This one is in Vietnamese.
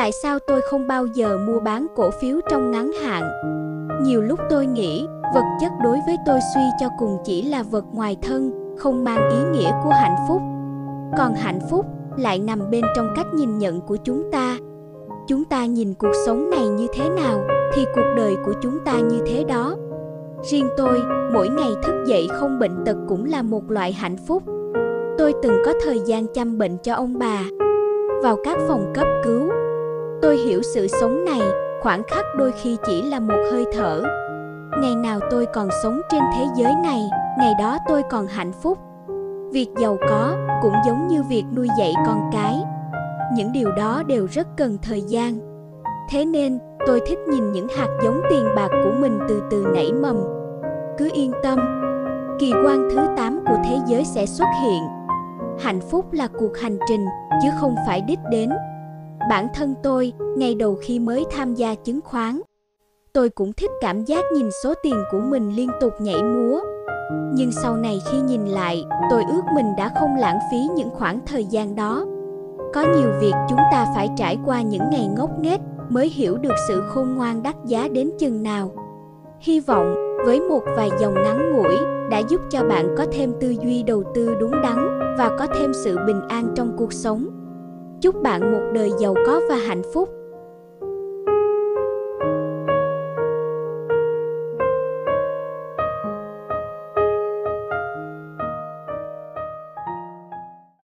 Tại sao tôi không bao giờ mua bán cổ phiếu trong ngắn hạn? Nhiều lúc tôi nghĩ, vật chất đối với tôi suy cho cùng chỉ là vật ngoài thân, không mang ý nghĩa của hạnh phúc. Còn hạnh phúc lại nằm bên trong cách nhìn nhận của chúng ta. Chúng ta nhìn cuộc sống này như thế nào thì cuộc đời của chúng ta như thế đó. Riêng tôi, mỗi ngày thức dậy không bệnh tật cũng là một loại hạnh phúc. Tôi từng có thời gian chăm bệnh cho ông bà. Vào các phòng cấp cứu, tôi hiểu sự sống này, khoảng khắc đôi khi chỉ là một hơi thở. Ngày nào tôi còn sống trên thế giới này, ngày đó tôi còn hạnh phúc. Việc giàu có cũng giống như việc nuôi dạy con cái. Những điều đó đều rất cần thời gian. Thế nên, tôi thích nhìn những hạt giống tiền bạc của mình từ từ nảy mầm. Cứ yên tâm, kỳ quan thứ 8 của thế giới sẽ xuất hiện. Hạnh phúc là cuộc hành trình, chứ không phải đích đến. Bản thân tôi, ngày đầu khi mới tham gia chứng khoán, tôi cũng thích cảm giác nhìn số tiền của mình liên tục nhảy múa. Nhưng sau này khi nhìn lại, tôi ước mình đã không lãng phí những khoảng thời gian đó. Có nhiều việc chúng ta phải trải qua những ngày ngốc nghếch mới hiểu được sự khôn ngoan đắt giá đến chừng nào. Hy vọng với một vài dòng ngắn ngủi đã giúp cho bạn có thêm tư duy đầu tư đúng đắn và có thêm sự bình an trong cuộc sống. Chúc bạn một đời giàu có và hạnh phúc.